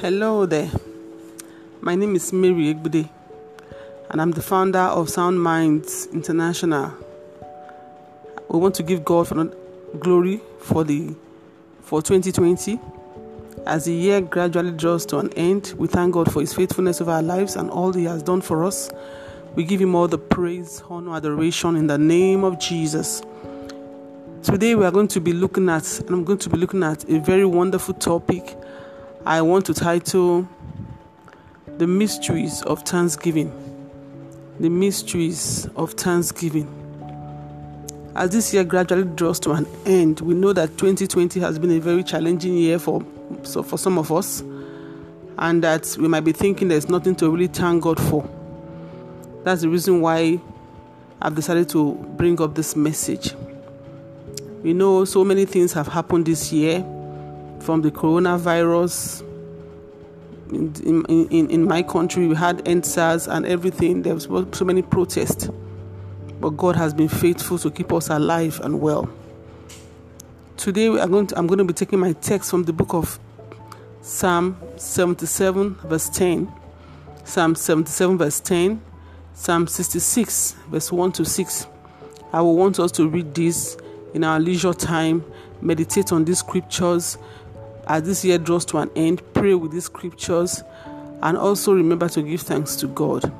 Hello there. My name is Mary Egbude, and I'm the founder of Sound Minds International. We want to give God for glory for the for 2020. As the year gradually draws to an end, we thank God for His faithfulness of our lives and all He has done for us. We give Him all the praise, honor, adoration in the name of Jesus. Today we are going to be looking at, and I'm going to be looking at a very wonderful topic. I want to title The Mysteries of Thanksgiving. The Mysteries of Thanksgiving. As this year gradually draws to an end, we know that 2020 has been a very challenging year for, so for some of us, and that we might be thinking there's nothing to really thank God for. That's the reason why I've decided to bring up this message. We know so many things have happened this year from the coronavirus. In, in, in my country, we had EndSARS and everything. There was so many protests. But God has been faithful to keep us alive and well. Today, we are going to, I'm going to be taking my text from the book of Psalm 77, verse 10, Psalm 77, verse 10, Psalm 66, verse 1 to 6. I will want us to read this in our leisure time, meditate on these scriptures as this year draws to an end, pray with these scriptures, and also remember to give thanks to God.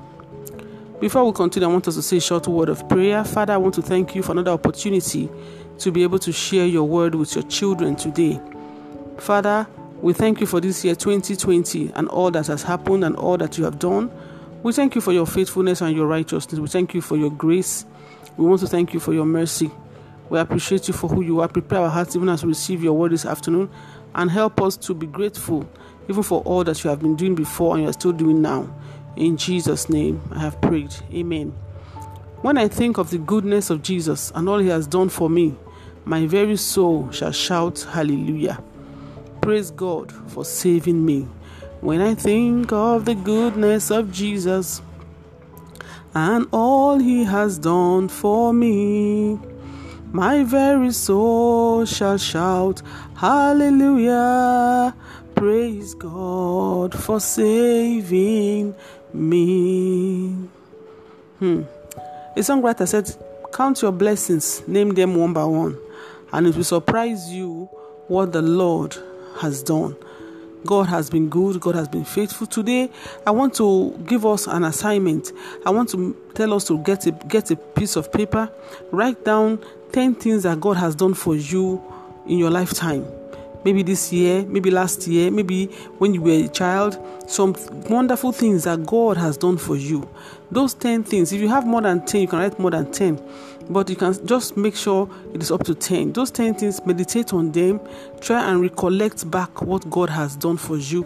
Before we continue, I want us to say a short word of prayer. Father, I want to thank you for another opportunity to be able to share your word with your children today. Father, we thank you for this year 2020 and all that has happened and all that you have done. We thank you for your faithfulness and your righteousness. We thank you for your grace. We want to thank you for your mercy. We appreciate you for who you are. Prepare our hearts even as we receive your word this afternoon and help us to be grateful even for all that you have been doing before and you are still doing now. In Jesus' name, I have prayed. Amen. When I think of the goodness of Jesus and all he has done for me, my very soul shall shout hallelujah. Praise God for saving me. When I think of the goodness of Jesus and all he has done for me, my very soul shall shout, Hallelujah! Praise God for saving me. Hmm. A songwriter said, Count your blessings, name them one by one, and it will surprise you what the Lord has done. God has been good, God has been faithful. Today, I want to give us an assignment. I want to tell us to get a get a piece of paper, write down 10 things that God has done for you in your lifetime. Maybe this year, maybe last year, maybe when you were a child, some wonderful things that God has done for you. Those 10 things, if you have more than 10, you can write more than 10, but you can just make sure it is up to 10. Those 10 things, meditate on them, try and recollect back what God has done for you.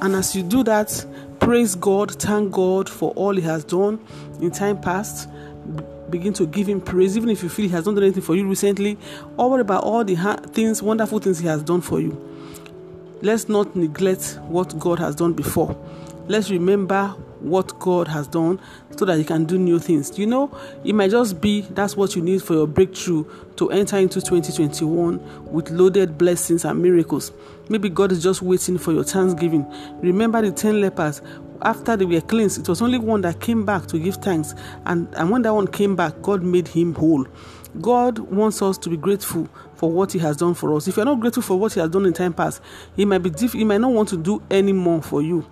And as you do that, praise God, thank God for all He has done in time past begin to give him praise, even if you feel he has not done anything for you recently, or what about all the ha- things, wonderful things he has done for you. Let's not neglect what God has done before. Let's remember what God has done so that you can do new things. You know, it might just be that's what you need for your breakthrough to enter into 2021 with loaded blessings and miracles. Maybe God is just waiting for your thanksgiving. Remember the 10 lepers after they were cleansed, it was only one that came back to give thanks. And, and when that one came back, God made him whole. God wants us to be grateful for what He has done for us. If you're not grateful for what He has done in time past, He might be diff- He might not want to do any more for you.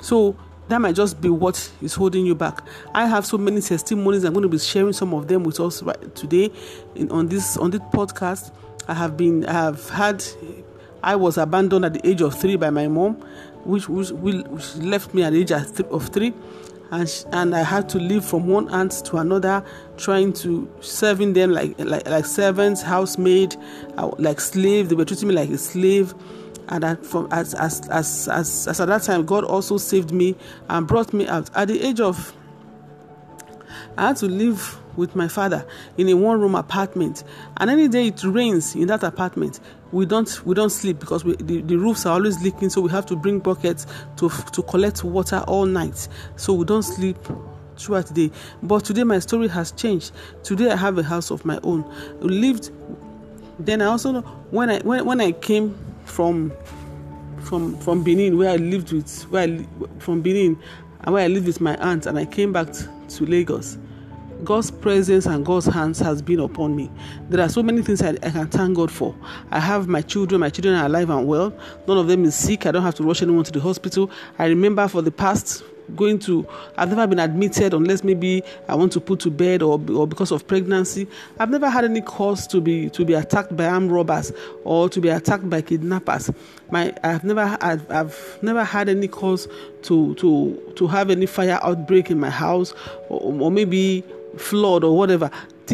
So that might just be what is holding you back. I have so many testimonies. I'm going to be sharing some of them with us right today in, on this on this podcast. I have been I have had I was abandoned at the age of three by my mom, which, which, left me at the age of three. And, she, and I had to live from one aunt to another, trying to serving them like like, like servants, housemaid, uh, like slave. They were treating me like a slave and from as, as as as as at that time god also saved me and brought me out at the age of i had to live with my father in a one room apartment. And any day it rains in that apartment we don't we don't sleep because we, the, the roofs are always leaking. So we have to bring buckets to to collect water all night. So we don't sleep throughout the day. But today my story has changed. Today i have a house of my own. I lived then i also when i when, when i came from from from Benin, where I lived with, where I, from Benin, and where I lived with my aunt, and I came back to Lagos. God's presence and God's hands has been upon me. There are so many things I, I, can thank God for. I have my children, my children are alive and well. None of them is sick. I don't have to rush anyone to the hospital. I remember for the past going to i've never been admitted unless maybe i want to put to bed or, or because of pregnancy i've never had any cause to be to be attacked by armed robbers or to be attacked by kidnappers my i've never i've, I've never had any cause to to to have any fire outbreak in my house or, or maybe flood or whatever.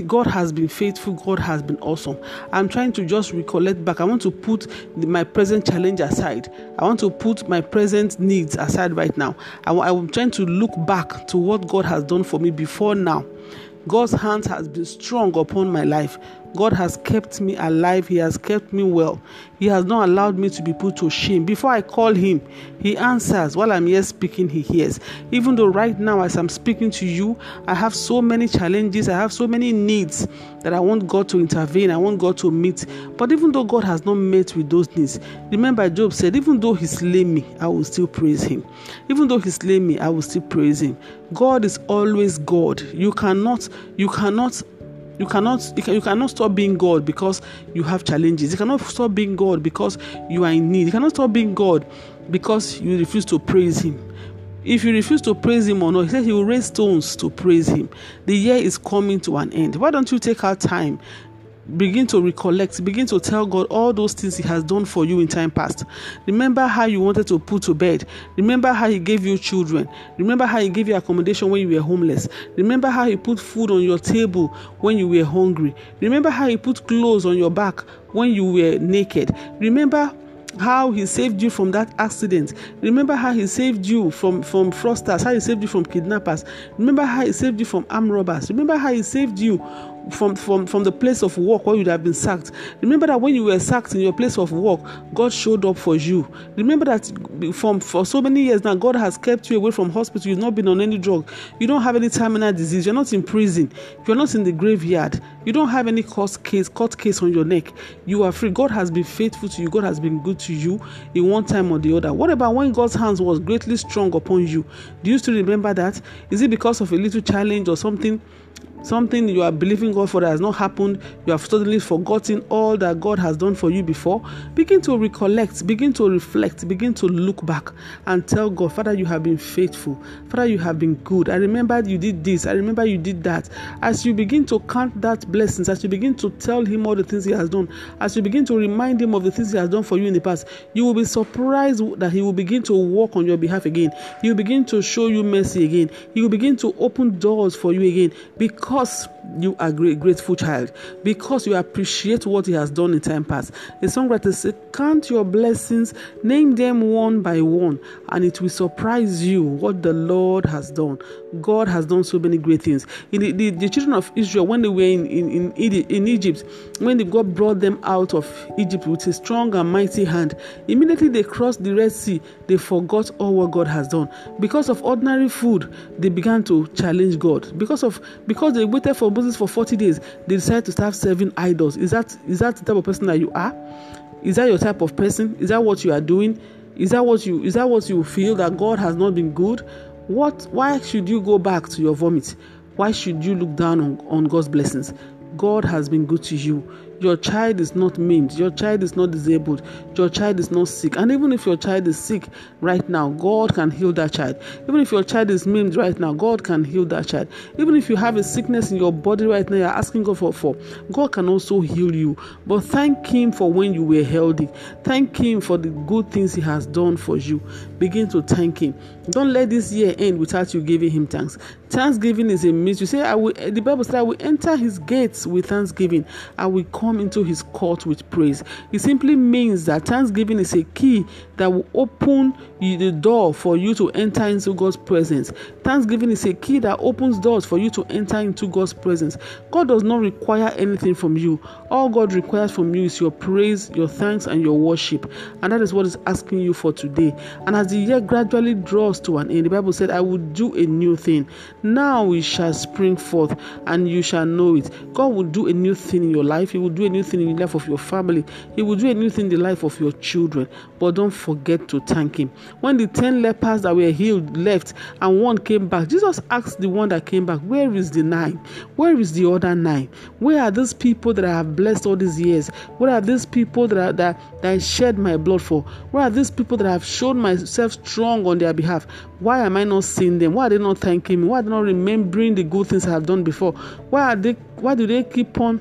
God has been faithful. God has been awesome. I'm trying to just recollect back. I want to put my present challenge aside. I want to put my present needs aside right now. I'm trying to look back to what God has done for me before now. God's hand has been strong upon my life. God has kept me alive. He has kept me well. He has not allowed me to be put to shame. Before I call Him, He answers. While I'm here speaking, He hears. Even though right now, as I'm speaking to you, I have so many challenges, I have so many needs that I want God to intervene, I want God to meet. But even though God has not met with those needs, remember, Job said, Even though He slay me, I will still praise Him. Even though He slay me, I will still praise Him. God is always God. You cannot, you cannot you cannot you, can, you cannot stop being God because you have challenges. You cannot stop being God because you are in need. You cannot stop being God because you refuse to praise Him. If you refuse to praise him or not, he says he will raise stones to praise him. The year is coming to an end. Why don't you take our time begin to recollect, begin to tell God all those things He has done for you in time past. Remember how you wanted to put to bed. Remember how He gave you children. Remember how He gave you accommodation when you were homeless. Remember how He put food on your table when you were hungry. Remember how He put clothes on your back when you were naked. Remember how he saved you from that accident remember how he saved you from from fraudsters how he saved you from kidnappers remember how he saved you from armed robbers remember how he saved you from, from, from the place of work where you'd have been sacked. Remember that when you were sacked in your place of work, God showed up for you. Remember that from for so many years now, God has kept you away from hospital. You've not been on any drug. You don't have any terminal disease. You're not in prison. You're not in the graveyard. You don't have any court case, court case on your neck. You are free. God has been faithful to you. God has been good to you in one time or the other. What about when God's hands was greatly strong upon you? Do you still remember that? Is it because of a little challenge or something? Something you are believing God for that has not happened, you have totally forgotten all that God has done for you before, begin to recollect, begin to reflect, begin to look back and tell God, Father, you have been faithful. Father, you have been good. I remember you did this. I remember you did that. As you begin to count that blessings, as you begin to tell Him all the things He has done, as you begin to remind Him of the things He has done for you in the past, you will be surprised that He will begin to work on your behalf again. He will begin to show you mercy again. He will begin to open doors for you again because because you are a grateful child, because you appreciate what He has done in time past. The songwriter said, Count your blessings, name them one by one, and it will surprise you what the Lord has done. God has done so many great things. In the, the, the children of Israel, when they were in, in, in, in Egypt, when God brought them out of Egypt with a strong and mighty hand, immediately they crossed the Red Sea, they forgot all what God has done. Because of ordinary food, they began to challenge God. Because of because they waited for Moses for 40 days, they decided to start serving idols. Is that is that the type of person that you are? Is that your type of person? Is that what you are doing? Is that what you is that what you feel that God has not been good? What why should you go back to your vomit? Why should you look down on, on God's blessings? God has been good to you. Your child is not maimed. Your child is not disabled. Your child is not sick. And even if your child is sick right now, God can heal that child. Even if your child is maimed right now, God can heal that child. Even if you have a sickness in your body right now, you're asking God for, for God can also heal you. But thank Him for when you were healthy. Thank Him for the good things He has done for you. Begin to thank Him. Don't let this year end without you giving Him thanks. Thanksgiving is a means. You say, I will, the Bible says, I will enter His gates with thanksgiving. I will come into his court with praise. It simply means that thanksgiving is a key that will open the door for you to enter into God's presence. Thanksgiving is a key that opens doors for you to enter into God's presence. God does not require anything from you. All God requires from you is your praise, your thanks, and your worship. And that is what is asking you for today. And as the year gradually draws to an end, the Bible said, I will do a new thing. Now it shall spring forth, and you shall know it. God will do a new thing in your life. He will do a new thing in the life of your family. He will do a new thing in the life of your children. But don't forget to thank Him. When the 10 lepers that were healed left and one came back, Jesus asked the one that came back, Where is the nine? Where is the other nine? Where are these people that I have blessed all these years? Where are these people that, are, that, that I shed my blood for? Where are these people that I have shown myself strong on their behalf? Why am I not seeing them? Why are they not thanking me? Why are they not remembering the good things I have done before? Why are they why do they keep on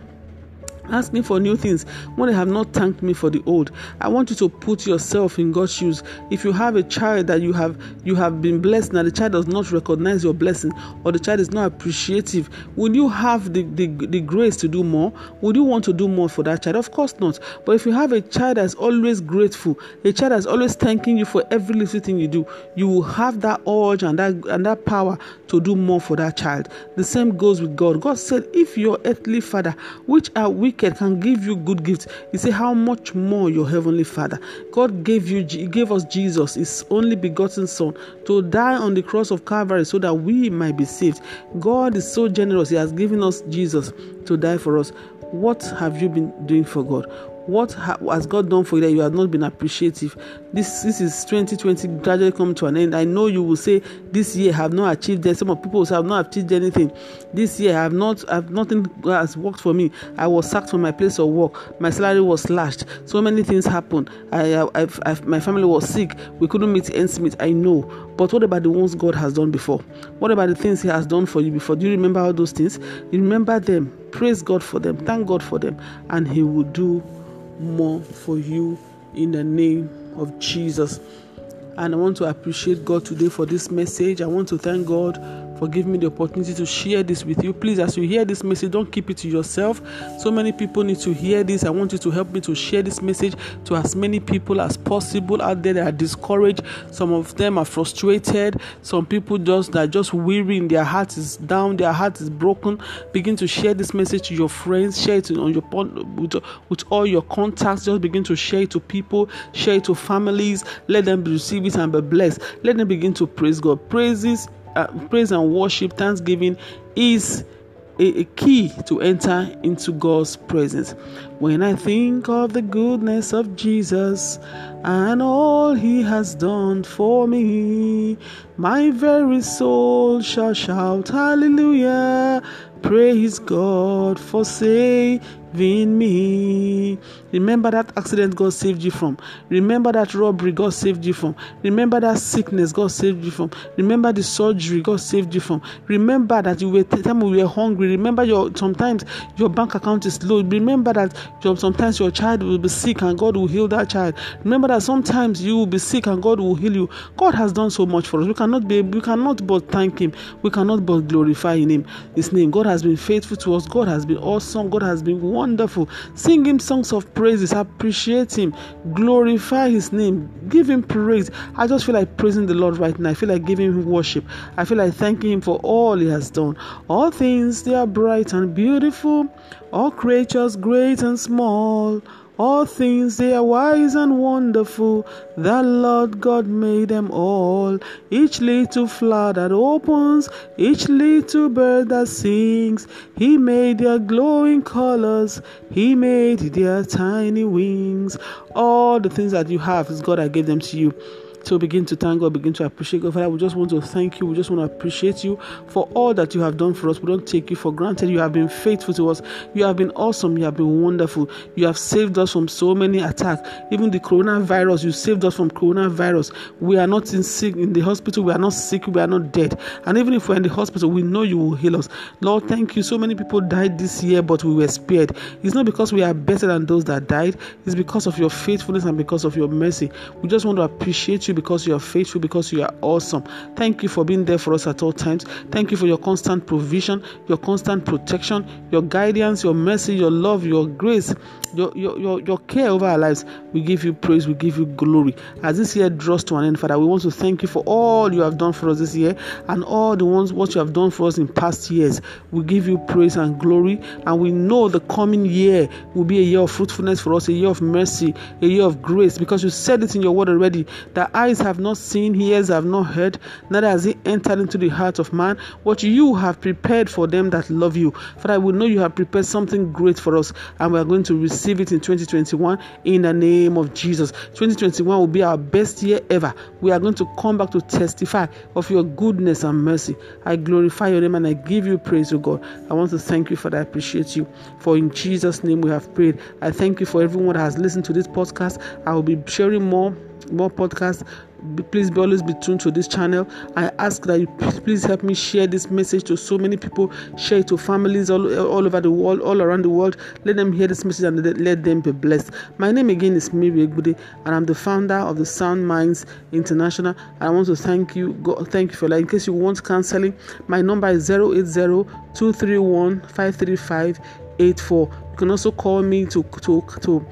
Ask me for new things when they have not thanked me for the old. I want you to put yourself in God's shoes. If you have a child that you have you have been blessed and the child does not recognize your blessing or the child is not appreciative, would you have the, the, the grace to do more? Would you want to do more for that child? Of course not. But if you have a child that's always grateful, a child that's always thanking you for every little thing you do, you will have that urge and that and that power to do more for that child. The same goes with God. God said, if your earthly father, which are weak wicked can give you good gifts, you said, How much more your heavenly Father? God gave you He gave us Jesus, his only begotten Son, to die on the cross of Calvary so that we might be saved. God is so generous, He has given us Jesus to die for us. What have you been doing for God? What has God done for you that you have not been appreciative? This this is 2020 gradually come to an end. I know you will say this year have not achieved that. Some of people say I have not achieved anything. This year I have not have nothing has worked for me. I was sacked from my place of work. My salary was slashed. So many things happened. I, I, I my family was sick. We couldn't meet ends meet. I know. But what about the ones God has done before? What about the things He has done for you before? Do you remember all those things? You remember them. Praise God for them. Thank God for them, and He will do more for you in the name of Jesus. And I want to appreciate God today for this message. I want to thank God for giving me the opportunity to share this with you. Please, as you hear this message, don't keep it to yourself. So many people need to hear this. I want you to help me to share this message to as many people as possible out there that are discouraged. Some of them are frustrated. Some people just are just weary. Their heart is down. Their heart is broken. Begin to share this message to your friends. Share it on your with, with all your contacts. Just begin to share it to people. Share it to families. Let them receive it and be blessed. Let them begin to praise God. Praises uh, praise and worship, thanksgiving is a, a key to enter into God's presence. When I think of the goodness of Jesus and all he has done for me, my very soul shall shout hallelujah. Praise God for saving me. Remember that accident God saved you from. Remember that robbery God saved you from. Remember that sickness God saved you from. Remember the surgery God saved you from. Remember that you were time you were hungry. Remember your sometimes your bank account is low. Remember that sometimes your child will be sick and God will heal that child. Remember that sometimes you will be sick and God will heal you. God has done so much for us. We cannot be we cannot but thank Him. We cannot but glorify Him. His name. God has been faithful to us. God has been awesome. God has been wonderful. Sing Him songs of praises, appreciate Him, glorify His name, give Him praise. I just feel like praising the Lord right now. I feel like giving Him worship. I feel like thanking Him for all He has done. All things they are bright and beautiful, all creatures great and small. All things they are wise and wonderful. The Lord God made them all. Each little flower that opens, each little bird that sings. He made their glowing colors. He made their tiny wings. All the things that you have is God that gave them to you. So begin to thank God, begin to appreciate God. Father, we just want to thank you. We just want to appreciate you for all that you have done for us. We don't take you for granted. You have been faithful to us. You have been awesome. You have been wonderful. You have saved us from so many attacks. Even the coronavirus, you saved us from coronavirus. We are not in sick in the hospital. We are not sick. We are not dead. And even if we're in the hospital, we know you will heal us. Lord, thank you. So many people died this year, but we were spared. It's not because we are better than those that died. It's because of your faithfulness and because of your mercy. We just want to appreciate you you because you are faithful, because you are awesome. Thank you for being there for us at all times. Thank you for your constant provision, your constant protection, your guidance, your mercy, your love, your grace, your, your, your, your care over our lives. We give you praise, we give you glory. As this year draws to an end, Father, we want to thank you for all you have done for us this year and all the ones what you have done for us in past years. We give you praise and glory, and we know the coming year will be a year of fruitfulness for us, a year of mercy, a year of grace, because you said it in your word already that eyes have not seen, ears have not heard, neither has it entered into the heart of man what you have prepared for them that love you. Father, we know you have prepared something great for us, and we are going to receive it in 2021 in the name of Jesus. 2021 will be our best year ever. We are going to come back to testify of your goodness and mercy. I glorify your name and I give you praise, O God. I want to thank you for that. I appreciate you. For in Jesus' name we have prayed. I thank you for everyone that has listened to this podcast. I will be sharing more more podcasts please be always be tuned to this channel. I ask that you please help me share this message to so many people share it to families all, all over the world all around the world. Let them hear this message and let them be blessed. My name again is Mary Egbude, and i'm the founder of the sound minds international. I want to thank you God, thank you for that. In case you want counseling my number is 080 231 you can also call me to to to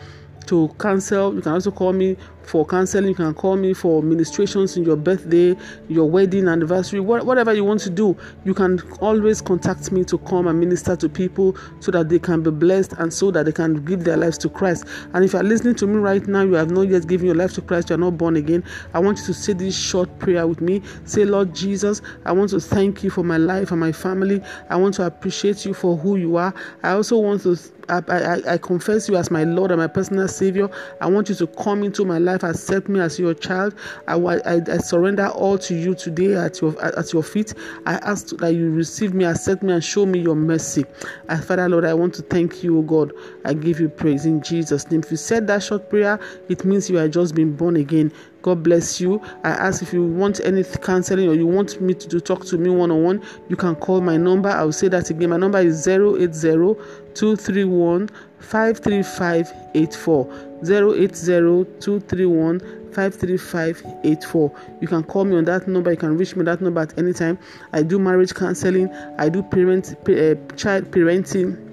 to cancel you can also call me for counseling. You can call me for ministrations in your birthday, your wedding anniversary, whatever you want to do. You can always contact me to come and minister to people so that they can be blessed and so that they can give their lives to Christ. And if you are listening to me right now, you have not yet given your life to Christ, you are not born again. I want you to say this short prayer with me. Say, Lord Jesus, I want to thank you for my life and my family. I want to appreciate you for who you are. I also want to I, I, I confess you as my Lord and my personal Savior. I want you to come into my life life, accept me as your child. I, I, I surrender all to you today at your at your feet. I ask that you receive me, accept me, and show me your mercy. And Father Lord, I want to thank you, O God. I give you praise in Jesus' name. If you said that short prayer, it means you are just been born again. God bless you. I ask if you want any counseling or you want me to, talk to me one on one, you can call my number. I'll say that again. My number is 080 231 53584. 080-231-53584. You can call me on that number. You can reach me that number at any time. I do marriage counseling. I do parent, uh, child parenting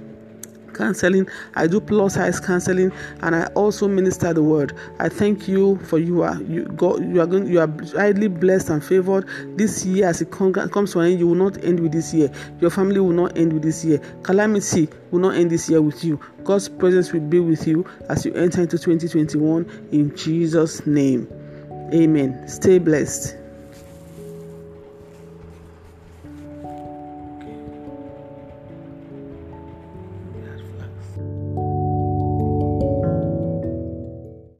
counseling. I do plus size counseling and i also minister the word. I thank you for you are you go you are going you are highly blessed and favored. This year as it comes to an end you will not end with this year. Your family will not end with this year. Calamity will not end this year with you. God's presence will be with you as you enter into 2021 in jesus name. Amen. Stay blessed